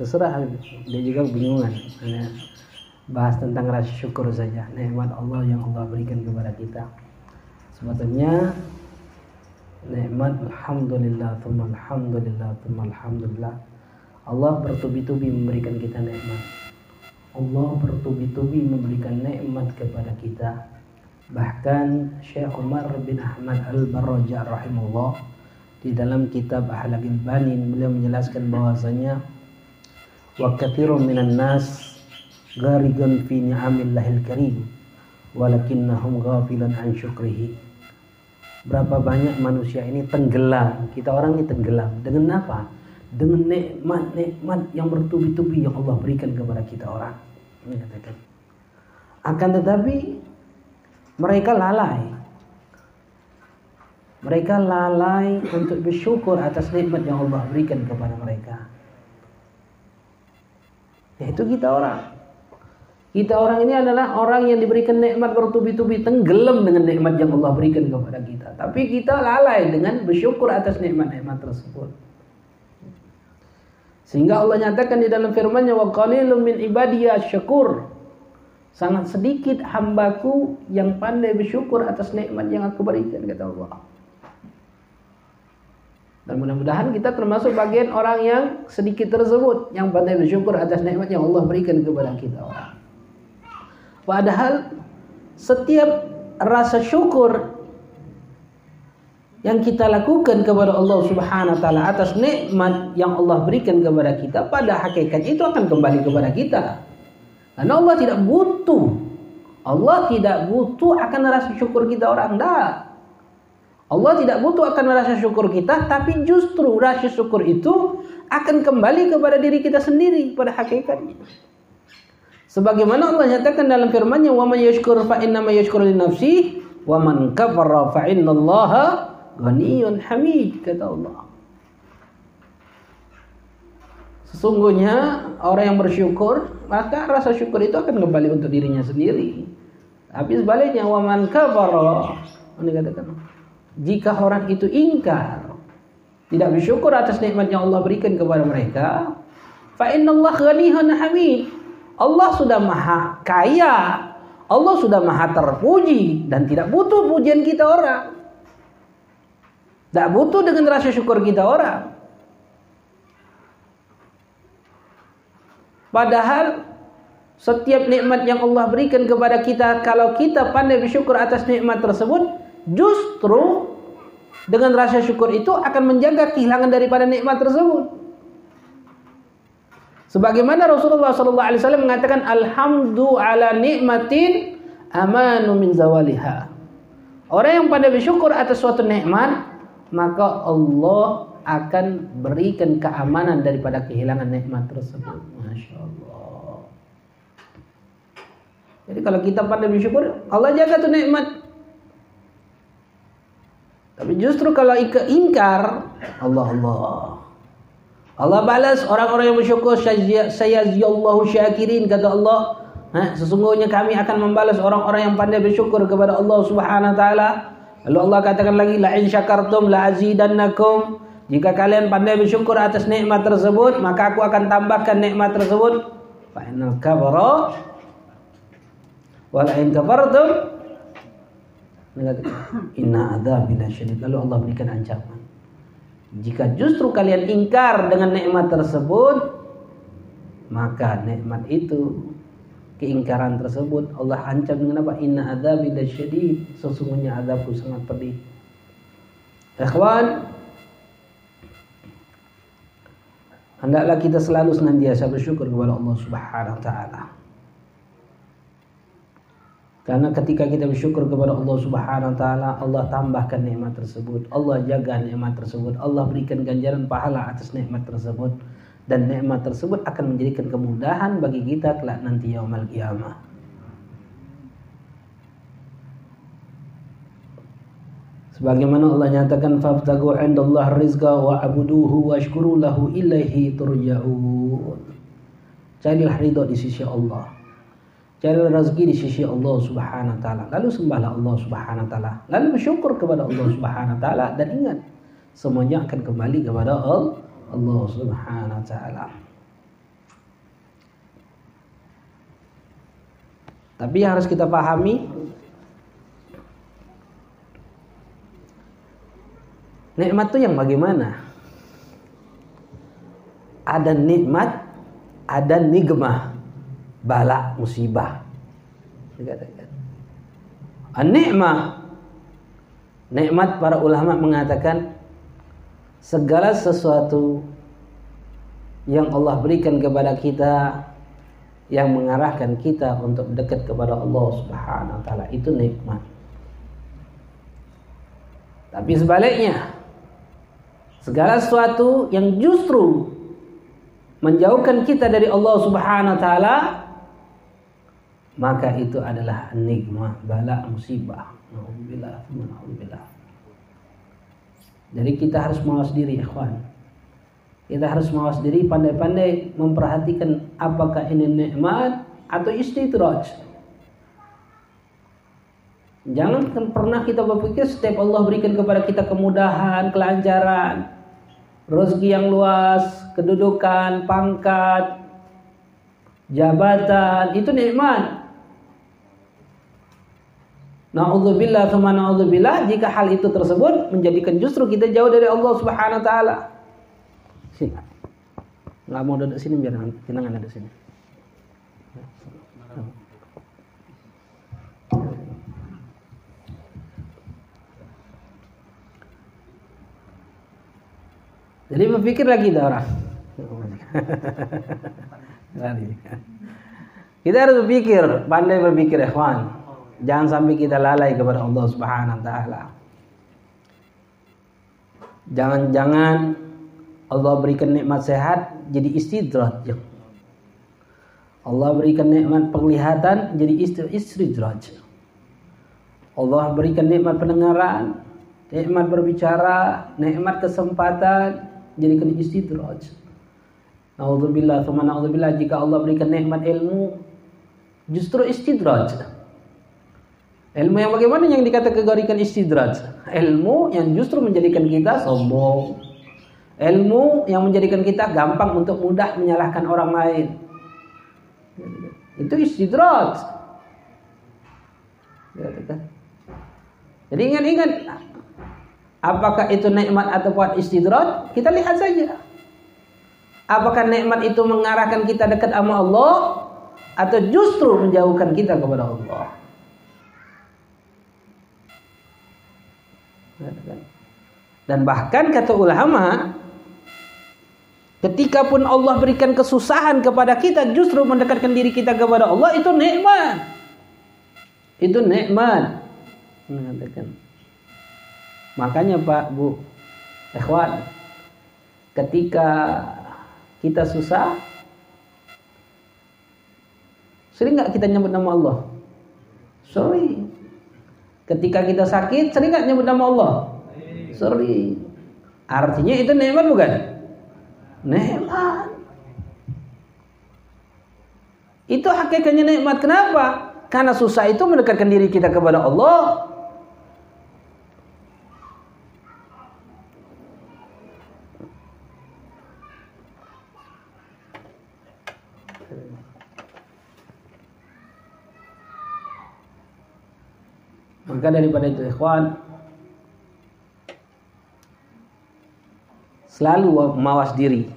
terserah. Dia juga bingungan. Bahas tentang rasa syukur saja. Nikmat Allah yang Allah berikan kepada kita. Sebetulnya nikmat alhamdulillah thumma alhamdulillah thumma alhamdulillah. Allah bertubi-tubi memberikan kita nikmat. Allah bertubi-tubi memberikan nikmat kepada kita. Bahkan Syekh Umar bin Ahmad Al-Barraja rahimahullah di dalam kitab Ahlakil Banin beliau menjelaskan bahwasanya wa katsirun minan nas gharigun fi ni'amillahil karim walakinnahum ghafilan an syukrihi berapa banyak manusia ini tenggelam kita orang ini tenggelam dengan apa dengan nikmat-nikmat yang bertubi-tubi yang Allah berikan kepada kita orang. Ini katakan. Akan tetapi mereka lalai. Mereka lalai untuk bersyukur atas nikmat yang Allah berikan kepada mereka. Yaitu kita orang. Kita orang ini adalah orang yang diberikan nikmat bertubi-tubi tenggelam dengan nikmat yang Allah berikan kepada kita. Tapi kita lalai dengan bersyukur atas nikmat-nikmat tersebut. Sehingga Allah nyatakan di dalam firman-Nya wa qalilum min ibadiyah syakur. Sangat sedikit hambaku yang pandai bersyukur atas nikmat yang aku berikan kata Allah. Dan mudah-mudahan kita termasuk bagian orang yang sedikit tersebut yang pandai bersyukur atas nikmat yang Allah berikan kepada kita orang. Padahal setiap rasa syukur yang kita lakukan kepada Allah Subhanahu wa taala atas nikmat yang Allah berikan kepada kita pada hakikat itu akan kembali kepada kita. Karena Allah tidak butuh Allah tidak butuh akan rasa syukur kita orang dah. Allah tidak butuh akan rasa syukur kita, tapi justru rasa syukur itu akan kembali kepada diri kita sendiri pada hakikatnya. Sebagaimana Allah nyatakan dalam firman-Nya, "Wa may yashkur fa inna ma li nafsihi, wa man kafara fa innallaha Ghaniyun hamid kata Allah. Sesungguhnya orang yang bersyukur maka rasa syukur itu akan kembali untuk dirinya sendiri. Tapi sebaliknya waman kafara ini katakan jika orang itu ingkar tidak bersyukur atas nikmat yang Allah berikan kepada mereka fa innallaha ghaniyun hamid. Allah sudah maha kaya, Allah sudah maha terpuji dan tidak butuh pujian kita orang. Tidak butuh dengan rasa syukur kita orang. Padahal setiap nikmat yang Allah berikan kepada kita kalau kita pandai bersyukur atas nikmat tersebut justru dengan rasa syukur itu akan menjaga kehilangan daripada nikmat tersebut. Sebagaimana Rasulullah SAW mengatakan alhamdu ala nikmatin amanu min zawaliha. Orang yang pandai bersyukur atas suatu nikmat maka Allah akan berikan keamanan daripada kehilangan nikmat tersebut. Masya Allah. Jadi kalau kita pandai bersyukur, Allah jaga tuh nikmat. Tapi justru kalau ingkar, Allah Allah. Allah balas orang-orang yang bersyukur sayaziyallahu syakirin kata Allah. Ha, sesungguhnya kami akan membalas orang-orang yang pandai bersyukur kepada Allah Subhanahu wa taala Lalu Allah katakan lagi la in syakartum la azidannakum. Jika kalian pandai bersyukur atas nikmat tersebut, maka aku akan tambahkan nikmat tersebut. Fa innal kafara wa la in kafartum inna adzabi lasyadid. Lalu Allah berikan ancaman. Jika justru kalian ingkar dengan nikmat tersebut, maka nikmat itu keingkaran tersebut Allah ancam dengan apa inna adzabi lasyadid sesungguhnya azabku sangat pedih ikhwan hendaklah kita selalu senantiasa bersyukur kepada Allah Subhanahu wa taala karena ketika kita bersyukur kepada Allah Subhanahu wa taala, Allah tambahkan nikmat tersebut, Allah jaga nikmat tersebut, Allah berikan ganjaran pahala atas nikmat tersebut dan nikmat tersebut akan menjadikan kemudahan bagi kita kelak nanti yaumul kiamah. Sebagaimana Allah nyatakan fabtagu indallah rizqa wa abuduhu washkuru lahu ilaihi turja'un. Carilah ridho di sisi Allah. Carilah rezeki di sisi Allah Subhanahu wa taala. Lalu sembahlah Allah Subhanahu wa taala. Lalu bersyukur kepada Allah Subhanahu wa taala dan ingat semuanya akan kembali kepada Allah Subhanahu wa taala. Tapi yang harus kita pahami Nikmat itu yang bagaimana? Ada nikmat, ada nigmah bala, musibah. An-nikmah Nikmat para ulama mengatakan segala sesuatu yang Allah berikan kepada kita yang mengarahkan kita untuk dekat kepada Allah Subhanahu wa taala itu nikmat. Tapi sebaliknya segala sesuatu yang justru menjauhkan kita dari Allah Subhanahu wa taala maka itu adalah nikmat, bala, musibah. Alhamdulillah. Jadi kita harus mawas diri, ikhwan. Kita harus mawas diri pandai-pandai memperhatikan apakah ini nikmat atau istidraj. Jangan kan pernah kita berpikir setiap Allah berikan kepada kita kemudahan, kelancaran, rezeki yang luas, kedudukan, pangkat, jabatan, itu nikmat. Nauzubillah sama nauzubillah jika hal itu tersebut menjadikan justru kita jauh dari Allah Subhanahu wa taala. Enggak mau duduk sini biar kenangan ada sini. Jadi berpikir lagi dah orang. Kita harus berpikir, pandai berpikir ikhwan. Jangan sampai kita lalai kepada Allah Subhanahu wa taala. Jangan-jangan Allah berikan nikmat sehat jadi istidrat. Allah berikan nikmat penglihatan jadi istri istidraj. Allah berikan nikmat pendengaran, nikmat berbicara, nikmat kesempatan jadikan istidraj. Nauzubillah, naudzubillah jika Allah berikan nikmat ilmu justru istidraj. Ilmu yang bagaimana yang dikategorikan istidraj? Ilmu yang justru menjadikan kita sombong. Ilmu yang menjadikan kita gampang untuk mudah menyalahkan orang lain. Itu istidraj. Jadi ingat-ingat apakah itu nikmat atau buat istidraj? Kita lihat saja. Apakah nikmat itu mengarahkan kita dekat sama Allah atau justru menjauhkan kita kepada Allah? Dan bahkan kata ulama, ketika pun Allah berikan kesusahan kepada kita, justru mendekatkan diri kita kepada Allah itu nikmat. Itu nikmat. Mengatakan. Makanya Pak, Bu, ikhwan, ketika kita susah, sering nggak kita nyebut nama Allah? Sorry, Ketika kita sakit, sering nggak nyebut nama Allah? Sering. Artinya itu nikmat bukan? Nikmat. Itu hakikatnya nikmat. Kenapa? Karena susah itu mendekatkan diri kita kepada Allah. Maka daripada itu ikhwan selalu mawas diri,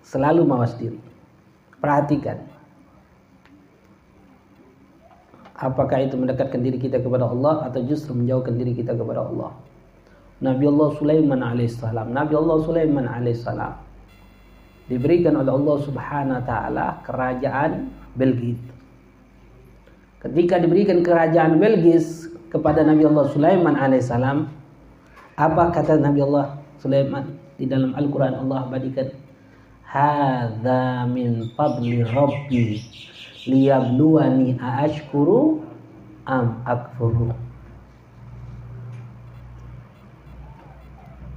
selalu mawas diri. Perhatikan. Apakah itu mendekatkan diri kita kepada Allah atau justru menjauhkan diri kita kepada Allah? Nabi Allah Sulaiman alaihissalam, Nabi Allah Sulaiman alaihissalam diberikan oleh Allah Subhanahu wa taala kerajaan Belgis. Ketika diberikan kerajaan Belgis, kepada Nabi Allah Sulaiman alaihissalam apa kata Nabi Allah Sulaiman di dalam Al-Quran Allah badikan hadza min fadli rabbi liyabluwani aashkuru am akfuru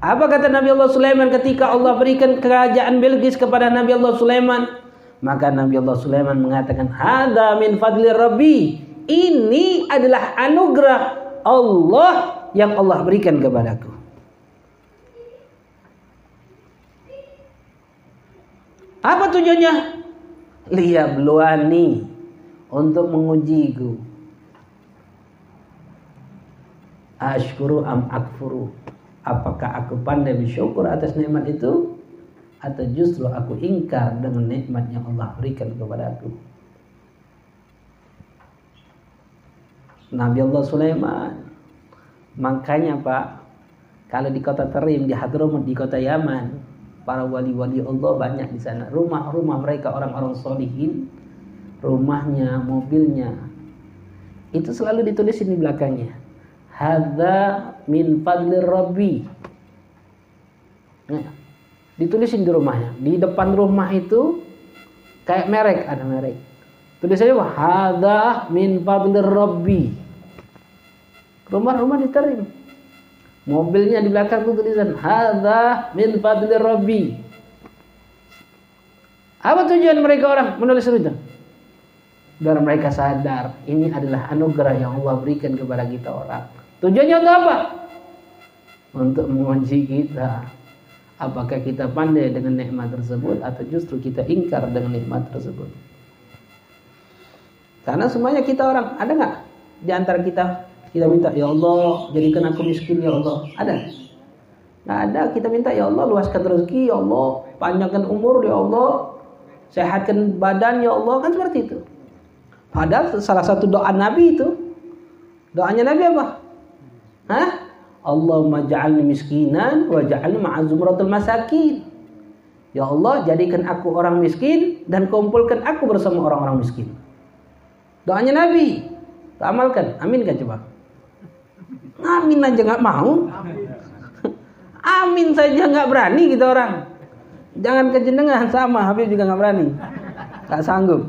Apa kata Nabi Allah Sulaiman ketika Allah berikan kerajaan Bilqis kepada Nabi Allah Sulaiman? Maka Nabi Allah Sulaiman mengatakan, "Hadza min fadli Rabbi." Ini adalah anugerah Allah yang Allah berikan kepadaku. Apa tujuannya? Liyabluani untuk mengujiku. Ashkuru am akfuru. Apakah aku pandai bersyukur atas nikmat itu atau justru aku ingkar dengan nikmat yang Allah berikan kepada aku? Nabi Allah Sulaiman. Makanya Pak, kalau di kota Terim, di Hadramut, di kota Yaman, para wali-wali Allah banyak di sana. Rumah-rumah mereka orang-orang solihin rumahnya, mobilnya. Itu selalu ditulis di belakangnya. Hadza min fadlir rabbi. Nah, ditulisin di rumahnya. Di depan rumah itu kayak merek, ada merek. Tulisannya apa? Hadza min fadlir rabbi. Rumah-rumah diterima. Mobilnya di belakang itu tulisan Hadza min fadlir rabbi. Apa tujuan mereka orang menulis itu? biar mereka sadar ini adalah anugerah yang Allah berikan kepada kita orang. Tujuannya untuk apa? Untuk menguji kita. Apakah kita pandai dengan nikmat tersebut atau justru kita ingkar dengan nikmat tersebut? Karena semuanya kita orang, ada nggak di antara kita kita minta ya Allah jadikan aku miskin ya Allah, ada? Nggak ada. Kita minta ya Allah luaskan rezeki ya Allah, panjangkan umur ya Allah, sehatkan badan ya Allah kan seperti itu. Padahal salah satu doa Nabi itu doanya Nabi apa? Hah? Allahumma ja'alni miskinan wa ja'alni ma'azumratul masakin. Ya Allah, jadikan aku orang miskin dan kumpulkan aku bersama orang-orang miskin. Doanya Nabi. Amalkan. Amin kan coba? Amin aja nggak mau. Amin saja nggak berani kita orang. Jangan kejenengan sama Habib juga nggak berani. Nggak sanggup.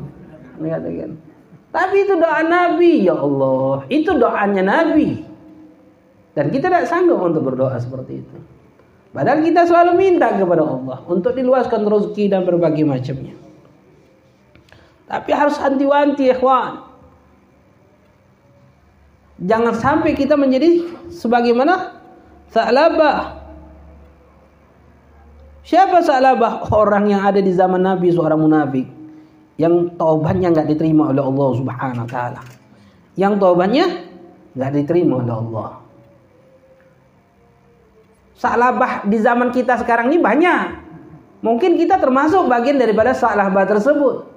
Lihat kan. Tapi itu doa Nabi, ya Allah. Itu doanya Nabi. Dan kita tidak sanggup untuk berdoa seperti itu. Padahal kita selalu minta kepada Allah untuk diluaskan rezeki dan berbagai macamnya. Tapi harus hati-hati, ikhwan. Jangan sampai kita menjadi sebagaimana Sa'labah. Siapa Sa'labah? Orang yang ada di zaman Nabi, seorang munafik yang taubatnya nggak diterima oleh Allah Subhanahu wa taala. Yang taubatnya nggak diterima oleh Allah. Salabah di zaman kita sekarang ini banyak. Mungkin kita termasuk bagian daripada salabah tersebut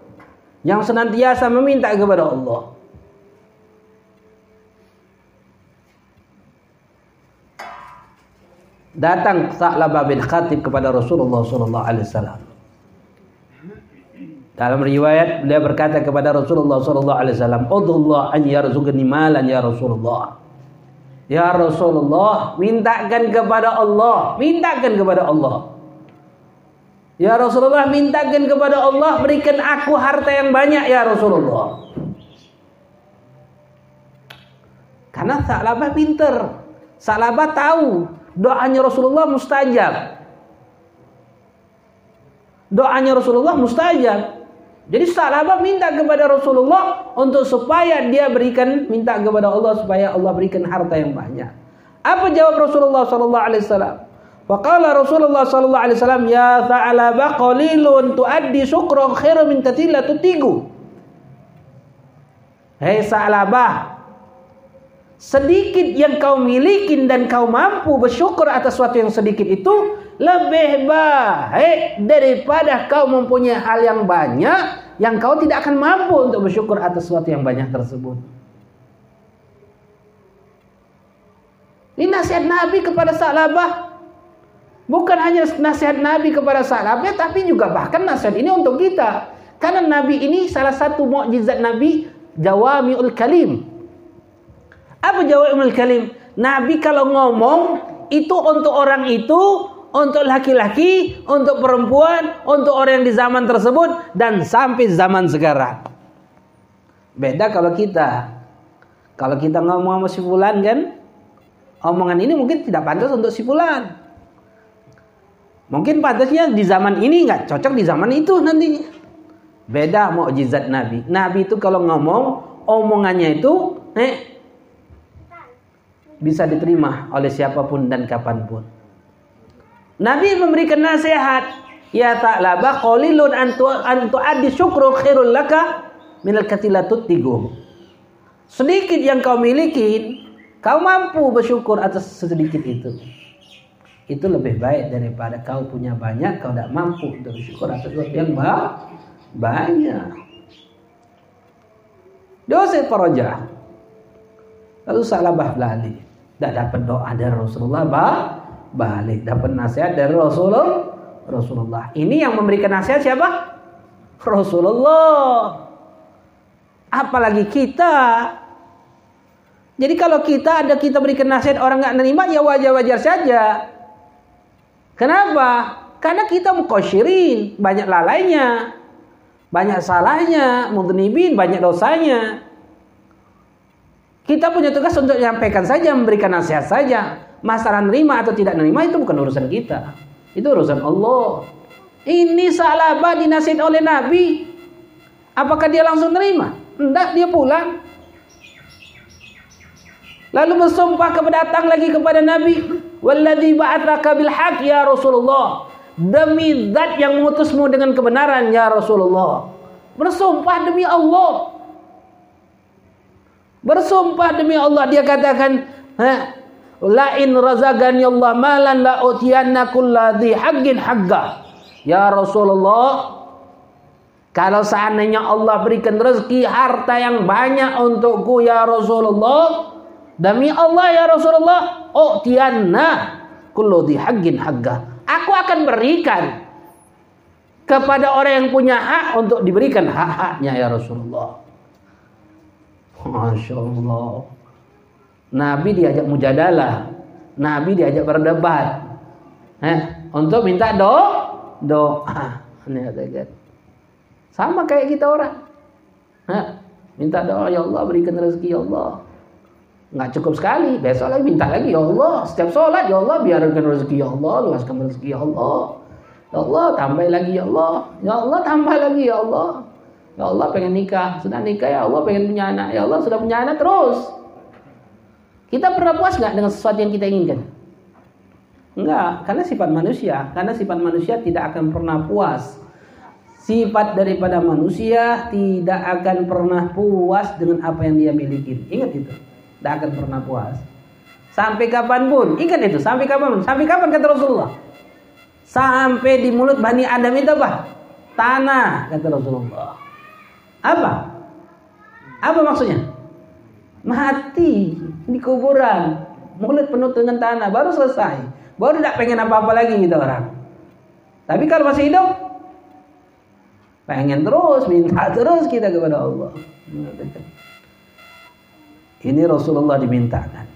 yang senantiasa meminta kepada Allah. Datang Sa'labah bin Khatib kepada Rasulullah sallallahu alaihi wasallam. Dalam riwayat beliau berkata kepada Rasulullah sallallahu alaihi wasallam, "Udullah an yarzuqni malan ya Rasulullah." Ya Rasulullah, mintakan kepada Allah, mintakan kepada Allah. Ya Rasulullah, mintakan kepada Allah, berikan aku harta yang banyak ya Rasulullah. Karena Sa'labah pinter. Sa'labah tahu doanya Rasulullah mustajab. Doanya Rasulullah mustajab. Jadi sahabat minta kepada Rasulullah untuk supaya dia berikan minta kepada Allah supaya Allah berikan harta yang banyak. Apa jawab Rasulullah sallallahu alaihi wasallam? Faqala Rasulullah sallallahu alaihi wasallam ya Tha'laba qalilun tuaddi syukra khairu min tatilla tutigu. Hei Sa'labah sedikit yang kau miliki dan kau mampu bersyukur atas sesuatu yang sedikit itu lebih baik daripada kau mempunyai hal yang banyak yang kau tidak akan mampu untuk bersyukur atas sesuatu yang banyak tersebut. Ini nasihat Nabi kepada sahabat. Bukan hanya nasihat Nabi kepada sahabat, tapi juga bahkan nasihat ini untuk kita. Karena Nabi ini salah satu mukjizat Nabi Jawamiul Kalim. Apa Jawamiul Kalim? Nabi kalau ngomong itu untuk orang itu untuk laki-laki, untuk perempuan, untuk orang yang di zaman tersebut dan sampai zaman sekarang. Beda kalau kita. Kalau kita ngomong sama si fulan kan, omongan ini mungkin tidak pantas untuk si fulan. Mungkin pantasnya di zaman ini nggak cocok di zaman itu nantinya. Beda mukjizat Nabi. Nabi itu kalau ngomong omongannya itu eh, bisa diterima oleh siapa pun dan kapan pun. Nabi memberikan nasihat, ya ta'laba qalilun antu antu adi syukru khairul laka minal katilatut tigo. Sedikit yang kau miliki, kau mampu bersyukur atas sedikit itu. Itu lebih baik daripada kau punya banyak, kau tidak mampu untuk bersyukur atas sesuatu yang banyak. Dosa Faraja. Lalu Salabah balik. Tidak dapat doa dari Rasulullah, bah, balik. Dapat nasihat dari Rasulullah. Rasulullah. Ini yang memberikan nasihat siapa? Rasulullah. Apalagi kita. Jadi kalau kita ada kita berikan nasihat orang nggak nerima ya wajar-wajar saja. Kenapa? Karena kita mukoshirin, banyak lalainya, banyak salahnya, mudnibin, banyak dosanya. Kita punya tugas untuk menyampaikan saja, memberikan nasihat saja. Masalah nerima atau tidak nerima itu bukan urusan kita. Itu urusan Allah. Ini salah apa dinasihat oleh Nabi. Apakah dia langsung nerima? Tidak, dia pulang. Lalu bersumpah kepada datang lagi kepada Nabi, "Walladzi ba'atsaka bil haq ya Rasulullah." Demi zat yang mengutusmu dengan kebenaran ya Rasulullah. Bersumpah demi Allah. Bersumpah demi Allah dia katakan, "La in razaqani Allah malan la utiyanna kulladzi haqqin haqqa." Ya Rasulullah, kalau seandainya Allah berikan rezeki harta yang banyak untukku ya Rasulullah, demi Allah ya Rasulullah, tianna kullu haqqin haqqa. Aku akan berikan kepada orang yang punya hak untuk diberikan hak-haknya ya Rasulullah. Masya Allah. Nabi diajak mujadalah. Nabi diajak berdebat. Eh, untuk minta doa. Doa. Sama kayak kita orang. Hah? Minta doa ya Allah berikan rezeki ya Allah. Nggak cukup sekali, besok lagi minta lagi ya Allah. Setiap sholat ya Allah biarkan rezeki ya Allah, luaskan rezeki ya Allah. Ya Allah tambah lagi ya Allah. Ya Allah tambah lagi ya Allah. Ya Allah pengen nikah, sudah nikah ya Allah pengen punya anak. Ya Allah sudah punya anak terus. Kita pernah puas nggak dengan sesuatu yang kita inginkan? Enggak, karena sifat manusia. Karena sifat manusia tidak akan pernah puas Sifat daripada manusia tidak akan pernah puas dengan apa yang dia miliki. Ingat itu. Tidak akan pernah puas. Sampai kapan pun. Ingat itu. Sampai kapan? Sampai kapan kata Rasulullah? Sampai di mulut Bani Adam itu apa? Tanah kata Rasulullah. Apa? Apa maksudnya? Mati di kuburan. Mulut penuh dengan tanah. Baru selesai. Baru tidak pengen apa-apa lagi gitu orang. Tapi kalau masih hidup, Pengen terus, minta terus kita kepada Allah. Ini Rasulullah dimintakan.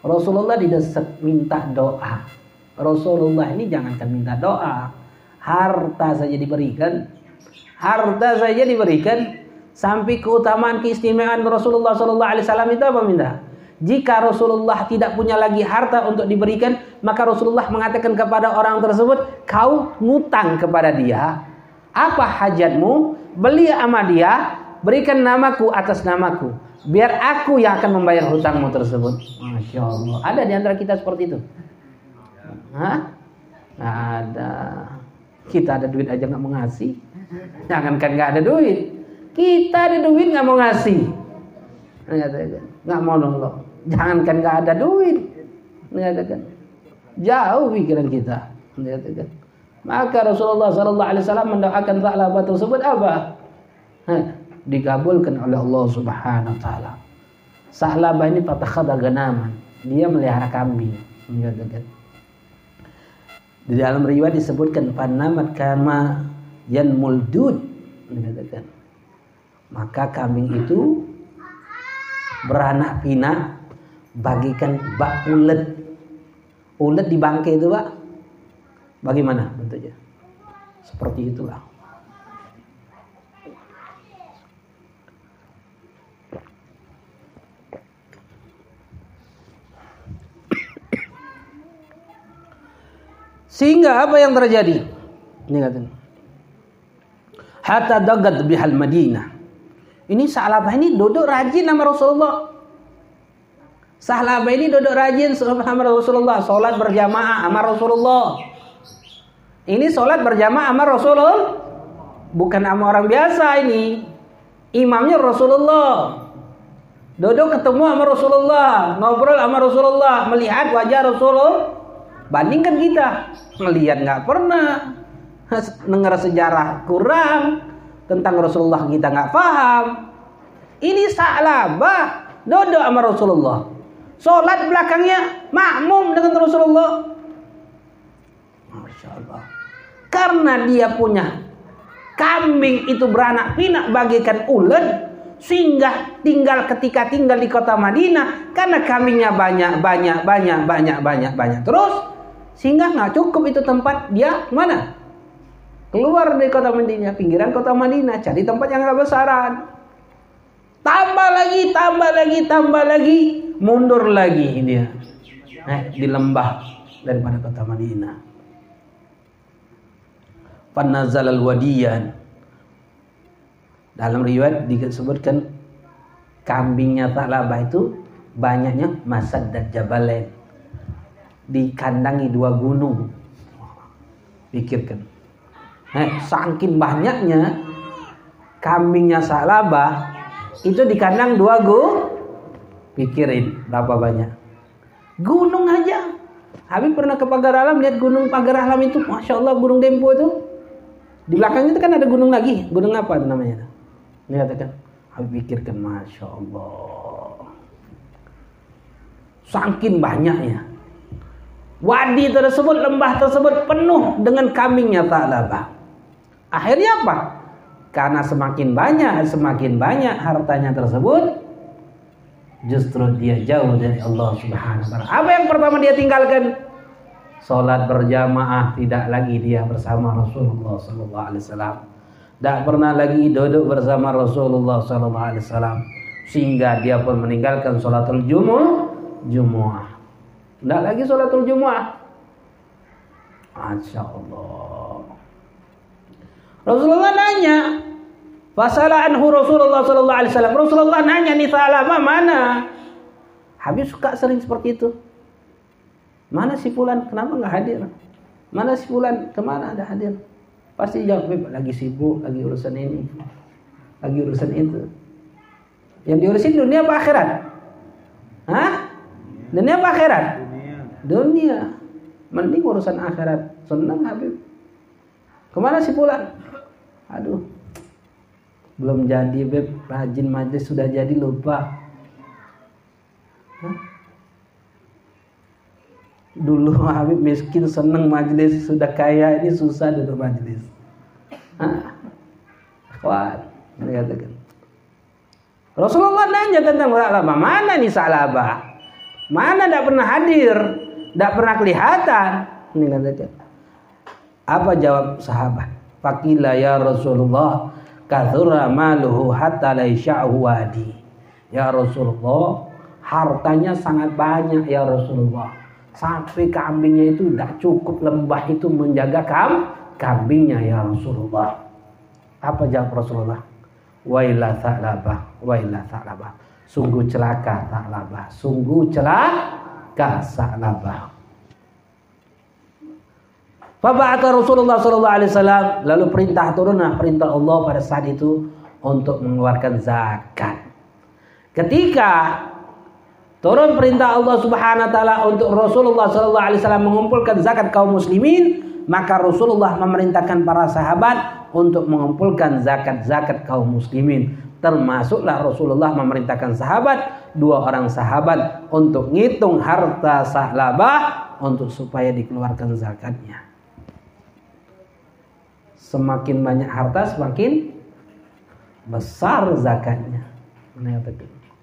Rasulullah tidak minta doa. Rasulullah ini jangankan minta doa. Harta saja diberikan. Harta saja diberikan. Sampai keutamaan keistimewaan Rasulullah SAW itu apa minta? Jika Rasulullah tidak punya lagi harta untuk diberikan, maka Rasulullah mengatakan kepada orang tersebut, kau ngutang kepada dia, apa hajatmu? Beli sama dia, berikan namaku atas namaku. Biar aku yang akan membayar hutangmu tersebut. Masya Allah. Ada di antara kita seperti itu? Hah? Ada. Kita ada duit aja nggak mau ngasih. Jangankan nggak ada duit. Kita ada duit nggak mau ngasih. Nggak mau nolong. Jangankan nggak ada duit. Jauh pikiran kita. Maka Rasulullah Sallallahu Alaihi Wasallam mendoakan Sa'labah tersebut apa? Dikabulkan oleh Allah Subhanahu Wa Taala. Sa'labah ini fatakhadha ganaman. Dia melihara kambing. Di dalam riwayat disebutkan panamat kama yan muldud. Maka kambing itu beranak pinak bagikan bak ulet. Ulet di bangkai itu, Pak Bagaimana bentuknya? Seperti itulah. Sehingga apa yang terjadi? Ini katanya. Hatta dagat bihal Madinah. Ini sahabat ini duduk rajin sama Rasulullah. Sahabat ini duduk rajin sama Rasulullah, salat berjamaah sama Rasulullah. Ini sholat berjamaah sama Rasulullah. Bukan sama orang biasa ini. Imamnya Rasulullah. Duduk ketemu sama Rasulullah, ngobrol sama Rasulullah, melihat wajah Rasulullah. Bandingkan kita, melihat nggak pernah, dengar sejarah kurang, tentang Rasulullah kita nggak paham. Ini salabah, duduk sama Rasulullah. Sholat belakangnya makmum dengan Rasulullah. Masya Allah. Karena dia punya kambing itu beranak pinak bagikan ulet, sehingga tinggal ketika tinggal di kota Madinah karena kambingnya banyak banyak banyak banyak banyak banyak terus sehingga nggak cukup itu tempat dia mana keluar dari kota Madinah pinggiran kota Madinah cari tempat yang nggak besaran tambah lagi tambah lagi tambah lagi mundur lagi dia eh, di lembah daripada kota Madinah Panazal al-wadiyan dalam riwayat disebutkan kambingnya Ta'labah itu banyaknya Masad dan Jabalain. Dikandangi dua gunung. Pikirkan. Eh, saking banyaknya kambingnya Ta'labah itu dikandang dua gunung. Pikirin berapa banyak. Gunung aja. Habib pernah ke pagar alam lihat gunung pagar alam itu, masya Allah gunung Dempo itu. Di belakangnya itu kan ada gunung lagi. Gunung apa namanya? Dia katakan, Habib pikirkan Masya Allah. Saking banyaknya. Wadi tersebut, lembah tersebut penuh dengan kambingnya Ta'labah. Akhirnya apa? Karena semakin banyak, semakin banyak hartanya tersebut, justru dia jauh dari Allah Subhanahu wa taala. Apa yang pertama dia tinggalkan? Salat berjamaah tidak lagi dia bersama Rasulullah sallallahu alaihi wasallam tidak pernah lagi duduk bersama Rasulullah SAW sehingga dia pun meninggalkan sholatul jumu'ah jumu'ah tidak lagi sholatul jumu'ah Masya Allah Rasulullah nanya Fasalah anhu Rasulullah sallallahu alaihi wasallam. Rasulullah nanya nih Salama mana? Habib suka sering seperti itu. Mana si Fulan? Kenapa nggak hadir? Mana si Fulan? Ke mana ada hadir? Pasti jawab lagi sibuk, lagi urusan ini, lagi urusan itu. Yang diurusin dunia apa akhirat? Hah? Dunia apa akhirat? Dunia. Mending urusan akhirat. Senang Habib. Ke mana sih pulang? Aduh. Belum jadi Beb. Rajin majlis sudah jadi lupa. Hah? Dulu Habib miskin seneng majelis sudah kaya ini susah duduk majelis. Kuat, katakan. Rasulullah nanya tentang Salabah. Mana nih Salabah? Mana tidak pernah hadir? Tidak pernah kelihatan? Ini katakan. Apa jawab sahabat? Fakila ya Rasulullah kathura maluhu hatta laisya'hu wadi. Ya Rasulullah, hartanya sangat banyak ya Rasulullah sampai kambingnya itu tidak cukup lembah itu menjaga kam kambingnya ya Rasulullah. Apa jawab Rasulullah? Wailah ta'labah, wailah ta'labah. Sungguh celaka ta'labah, sungguh celaka ta'labah. Faba'ata Rasulullah sallallahu alaihi wasallam lalu perintah turunlah perintah Allah pada saat itu untuk mengeluarkan zakat. Ketika Turun perintah Allah Subhanahu wa taala untuk Rasulullah sallallahu alaihi wasallam mengumpulkan zakat kaum muslimin, maka Rasulullah memerintahkan para sahabat untuk mengumpulkan zakat-zakat kaum muslimin. Termasuklah Rasulullah memerintahkan sahabat, dua orang sahabat untuk ngitung harta sahlabah untuk supaya dikeluarkan zakatnya. Semakin banyak harta semakin besar zakatnya.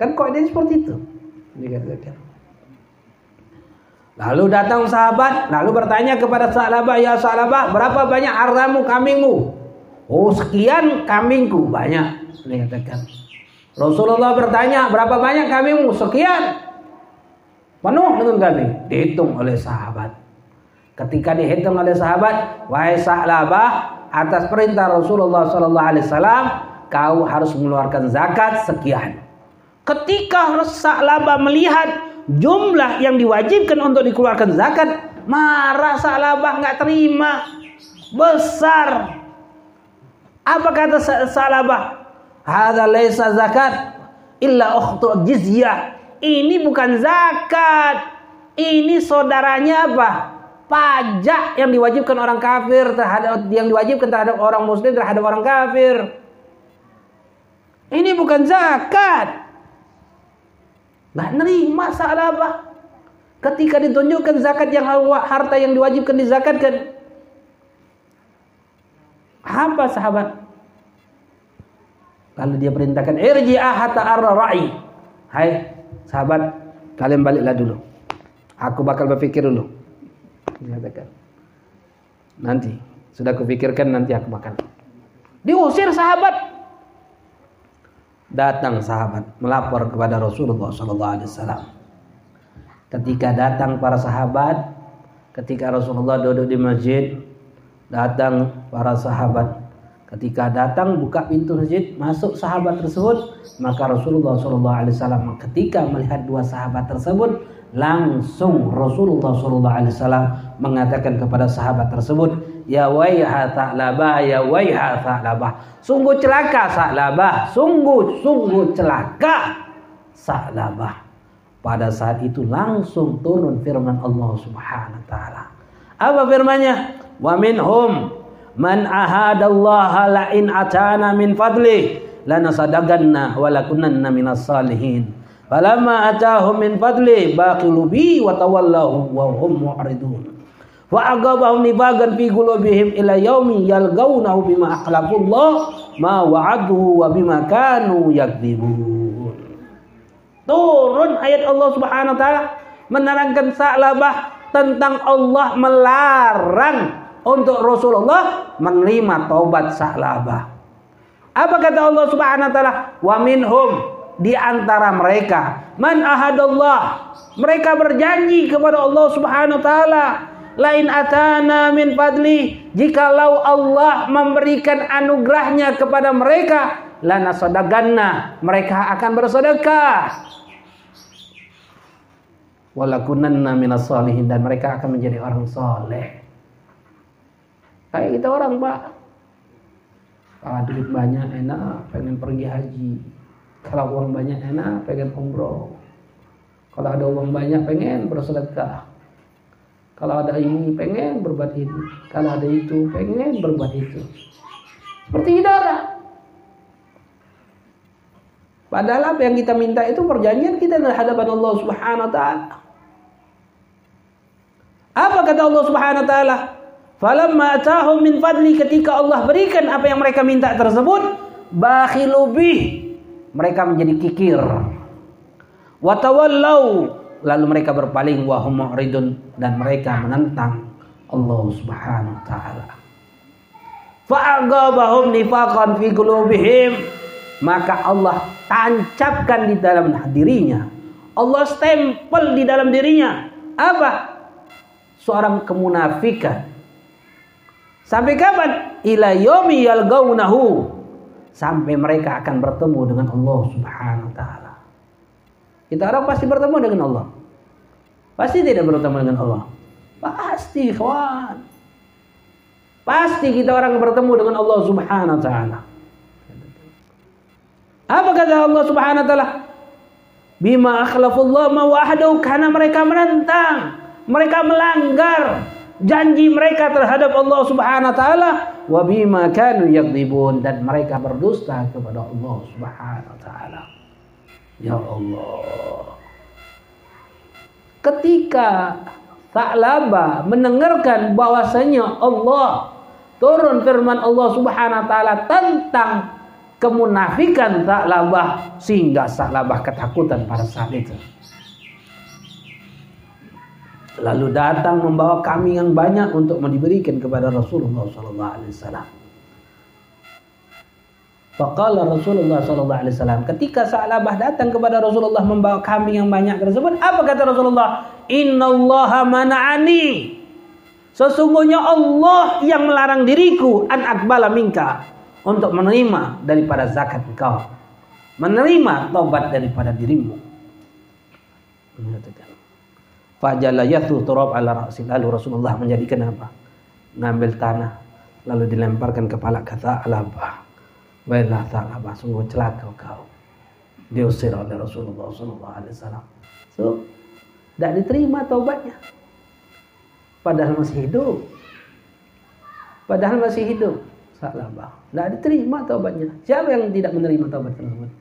Kan kok dia seperti itu? Lalu datang sahabat, lalu bertanya kepada sahabat, ya sahabat, berapa banyak hartamu, kambingmu? Oh sekian kambingku, banyak. Dikatakan. Rasulullah bertanya, berapa banyak kambingmu? Sekian. Penuh dengan kambing. Dihitung oleh sahabat. Ketika dihitung oleh sahabat, wahai sahabat, atas perintah Rasulullah Sallallahu Alaihi Wasallam, kau harus mengeluarkan zakat sekian. Ketika Sa'labah melihat jumlah yang diwajibkan untuk dikeluarkan zakat, marah Sa'labah nggak terima. Besar. Apa kata Sa'labah? Hadza laisa zakat illa ukhtu jizyah. Ini bukan zakat. Ini saudaranya apa? Pajak yang diwajibkan orang kafir terhadap yang diwajibkan terhadap orang muslim terhadap orang kafir. Ini bukan zakat. Nggak nerima apa? Ketika ditunjukkan zakat yang harta yang diwajibkan dizakatkan. Apa sahabat? Lalu dia perintahkan irji'ah hatta ar-ra'i. Hai sahabat, kalian baliklah dulu. Aku bakal berpikir dulu. Dikatakan. Nanti sudah kupikirkan nanti aku makan. Diusir sahabat. Datang sahabat melapor kepada Rasulullah sallallahu alaihi wasallam. Ketika datang para sahabat, ketika Rasulullah duduk di masjid, datang para sahabat Ketika datang buka pintu masjid, masuk sahabat tersebut, maka Rasulullah Shallallahu Alaihi Wasallam ketika melihat dua sahabat tersebut, langsung Rasulullah Shallallahu Alaihi Wasallam mengatakan kepada sahabat tersebut, Ya waiha ta'labah, ya waiha ta'labah. Sungguh celaka Sa'labah, sungguh sungguh celaka Sa'labah. Pada saat itu langsung turun firman Allah Subhanahu wa taala. Apa firmannya? Wa minhum Man ahadallaha la in atana min fadli lanasadaqanna wa lakunanna minas salihin. Falamma atahum min fadli baqilu bi wa tawallahu wa hum mu'ridun. Wa agabahum nibagan fi qulubihim ila yaumi yalgaunahu bima akhlafullah ma wa'aduhu wa bima kanu yakdzibun. Turun ayat Allah Subhanahu wa taala menerangkan Sa'labah tentang Allah melarang untuk Rasulullah menerima taubat Sa'labah. Apa kata Allah Subhanahu wa taala? Wa minhum di antara mereka. Man ahadallah. Mereka berjanji kepada Allah Subhanahu wa taala. Lain atana min fadli. Jikalau Allah memberikan anugerahnya kepada mereka lana sodaganna mereka akan bersedekah. Walakunanna minas salihin. Dan mereka akan menjadi orang soleh Kayak kita orang pak. Kalau duit banyak enak, pengen pergi haji. Kalau uang banyak enak, pengen umroh. Kalau ada uang banyak pengen bersedekah. Kalau ada ini pengen berbuat ini. Kalau ada itu pengen berbuat itu. Seperti kita Padahal apa yang kita minta itu perjanjian kita di hadapan Allah Subhanahu wa taala. Apa kata Allah Subhanahu wa taala? Falamma atahum min fadli ketika Allah berikan apa yang mereka minta tersebut, bakhilu bih. Mereka menjadi kikir. Wa tawallau lalu mereka berpaling wa hum mu'ridun dan mereka menentang Allah Subhanahu wa taala. Fa'agabahum nifaqan fi qulubihim maka Allah tancapkan di dalam dirinya. Allah stempel di dalam dirinya apa? Seorang kemunafikan Sampai kapan? Ila yomi yalgaunahu. Sampai mereka akan bertemu dengan Allah Subhanahu wa taala. Kita orang pasti bertemu dengan Allah. Pasti tidak bertemu dengan Allah. Pasti, kawan. Pasti kita orang bertemu dengan Allah Subhanahu wa taala. Apa kata Allah Subhanahu wa taala? Bima akhlafullah ma wa'adahu karena mereka menentang, mereka melanggar janji mereka terhadap Allah Subhanahu wa taala wa bima kanu yakdzibun dan mereka berdusta kepada Allah Subhanahu wa taala. Ya Allah. Ketika Ta'laba mendengarkan bahwasanya Allah turun firman Allah Subhanahu wa taala tentang kemunafikan Ta'labah sehingga Ta'labah ketakutan pada saat itu lalu datang membawa kambing yang banyak untuk diberikan kepada Rasulullah sallallahu alaihi wasallam. Faqala Rasulullah sallallahu alaihi wasallam ketika Sa'labah datang kepada Rasulullah membawa kambing yang banyak tersebut apa kata Rasulullah? Innallaha mana'ani. Sesungguhnya Allah yang melarang diriku an akbala minka untuk menerima daripada zakat engkau. Menerima taubat daripada dirimu Fajalayatu turab ala ra'si. Lalu Rasulullah menjadikan apa? Ngambil tanah lalu dilemparkan kepala kata alabah. Baiklah Ta'ala sungguh celaka kau. Diusir oleh Rasulullah Sallallahu Alaihi Wasallam. So, tidak diterima taubatnya. Padahal masih hidup. Padahal masih hidup. Salah bah. Tidak diterima taubatnya. Siapa yang tidak menerima taubat tersebut?